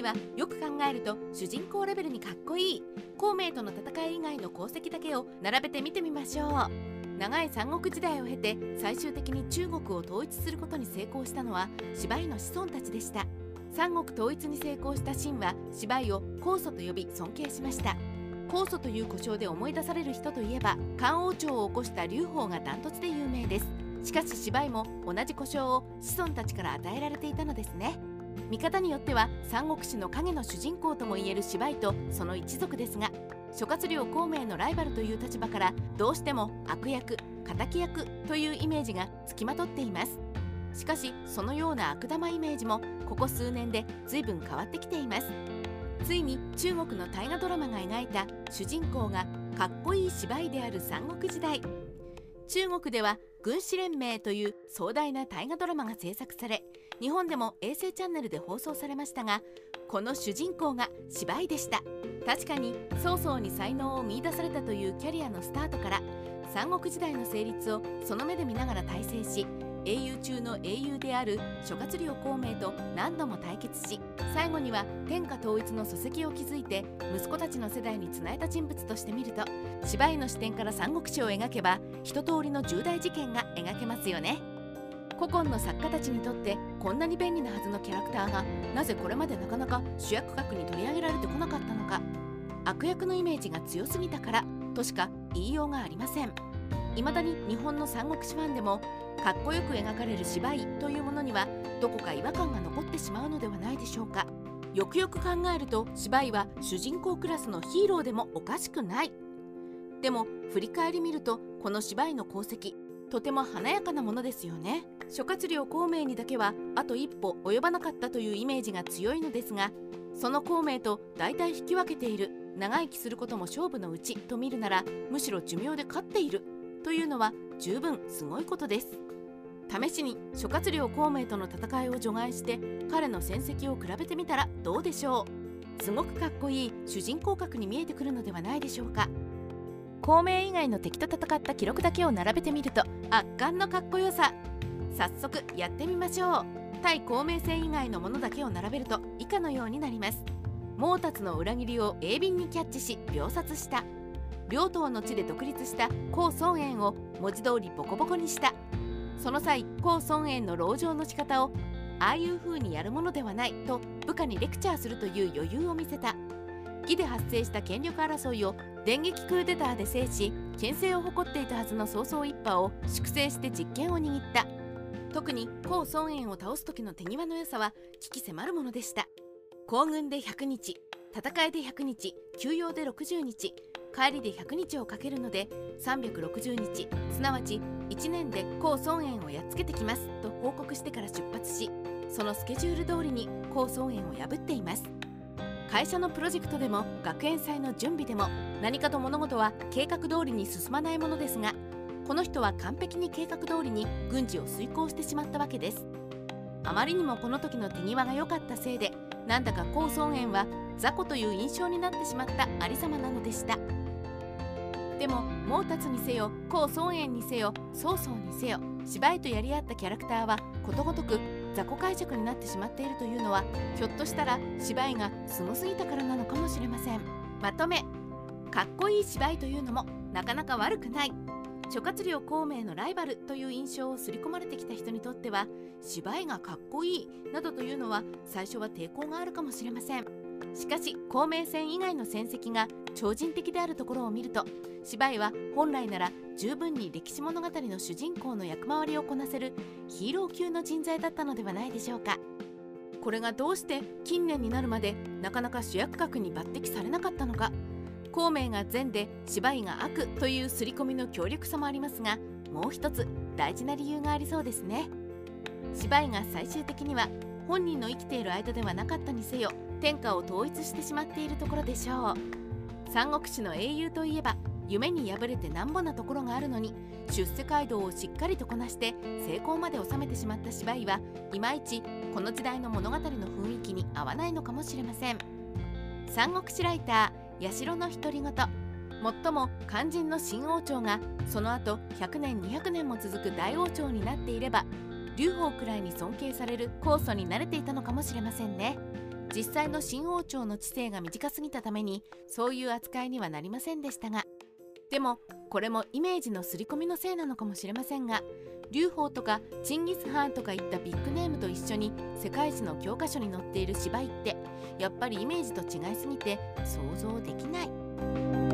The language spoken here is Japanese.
はよく考えると主人公レベルにかっこいい。孔明との戦い以外の功績だけを並べて見てみましょう。長い三国時代を経て最終的に中国を統一することに成功したのは芝居の子孫たちでした。三国統一に成功した秦は芝居を酵素と呼び尊敬しました。酵素という故障で思い出される人といえば漢王朝を起こした劉邦がダントツで有名です。しかし芝居も同じ故障を子孫たちから与えられていたのですね。見方によっては三国志の影の主人公ともいえる芝居とその一族ですが諸葛亮孔明のライバルという立場からどうしても悪役敵役というイメージがつきまとっています。しかしそのような悪玉イメージもここ数年で随分変わってきています。ついに中国の大河ドラマが描いた主人公がかっこいい芝居である三国時代。中国では軍師連盟という壮大な大河ドラマが制作され日本でも衛星チャンネルで放送されましたがこの主人公が芝居でした。確かに曹操に才能を見いだされたというキャリアのスタートから三国時代の成立をその目で見ながら大成し英雄中の英雄である諸葛亮孔明と何度も対決し最後には天下統一の礎石を築いて息子たちの世代につなえた人物として見ると芝居の視点から三国志を描けば一通りの重大事件が描けますよね。古今の作家たちにとってこんなに便利なはずのキャラクターがなぜこれまでなかなか主役格に取り上げられてこなかったのか。悪役のイメージが強すぎたからとしか言いようがありません。未だに日本の三国志ファンでもかっこよく描かれる芝居というものにはどこか違和感が残ってしまうのではないでしょうか。よくよく考えると芝居は主人公クラスのヒーローでもおかしくない。でも振り返り見るとこの芝居の功績とても華やかなものですよね。諸葛亮孔明にだけはあと一歩及ばなかったというイメージが強いのですがその孔明と大体引き分けている長生きすることも勝負のうちと見るならむしろ寿命で勝っているというのは十分すごいことです。試しに諸葛亮孔明との戦いを除外して彼の戦績を比べてみたらどうでしょう。すごくかっこいい主人公格に見えてくるのではないでしょうか。孔明以外の敵と戦った記録だけを並べてみると圧巻のかっこよさ。早速やってみましょう。対孔明戦以外のものだけを並べると以下のようになります。毛達の裏切りを鋭敏にキャッチし秒殺した。両党の地で独立した孔孫燕を文字通りボコボコにした。その際孔孫燕の籠城の仕方をああいう風にやるものではないと部下にレクチャーするという余裕を見せた。義で発生した権力争いを電撃クーデターで制し牽制を誇っていたはずの曹操一派を粛清して実権を握った。特に孔孫燕を倒す時の手際の良さは危機迫るものでした。行軍で100日戦いで100日休養で60日帰りで100日をかけるので360日すなわち1年で高孫園をやっつけてきますと報告してから出発しそのスケジュール通りに高孫園を破っています。会社のプロジェクトでも学園祭の準備でも何かと物事は計画通りに進まないものですがこの人は完璧に計画通りに軍事を遂行してしまったわけです。あまりにもこの時の手際が良かったせいでなんだか高孫園は雑魚という印象になってしまったありさまなのでした。でも毛達にせよ高孫園にせよ曹操にせよ芝居とやり合ったキャラクターはことごとく雑魚解釈になってしまっているというのはひょっとしたら芝居がすごすぎたからなのかもしれません。まとめ。かっこいい芝居というのもなかなか悪くない。諸葛亮孔明のライバルという印象を刷り込まれてきた人にとっては芝居がかっこいいなどというのは最初は抵抗があるかもしれません。しかし孔明戦以外の戦績が超人的であるところを見ると芝居は本来なら十分に歴史物語の主人公の役回りをこなせるヒーロー級の人材だったのではないでしょうか。これがどうして近年になるまでなかなか主役格に抜擢されなかったのか。孔明が善で芝居が悪という刷り込みの強力さもありますがもう一つ大事な理由がありそうですね。芝居が最終的には本人の生きている間ではなかったにせよ天下を統一してしまっているところでしょう。三国志の英雄といえば夢に敗れてなんぼなところがあるのに出世街道をしっかりとこなして成功まで収めてしまった芝居はいまいちこの時代の物語の雰囲気に合わないのかもしれません。三国志ライター八代の独り言。最も肝心の新王朝がその後100年200年も続く大王朝になっていれば劉邦くらいに尊敬される酵素に慣れていたのかもしれませんね。実際の新王朝の知性が短すぎたためにそういう扱いにはなりませんでしたがでもこれもイメージの刷り込みのせいなのかもしれませんが劉邦とかチンギス・ハーンとかいったビッグネームと一緒に世界史の教科書に載っている芝居ってやっぱりイメージと違いすぎて想像できない。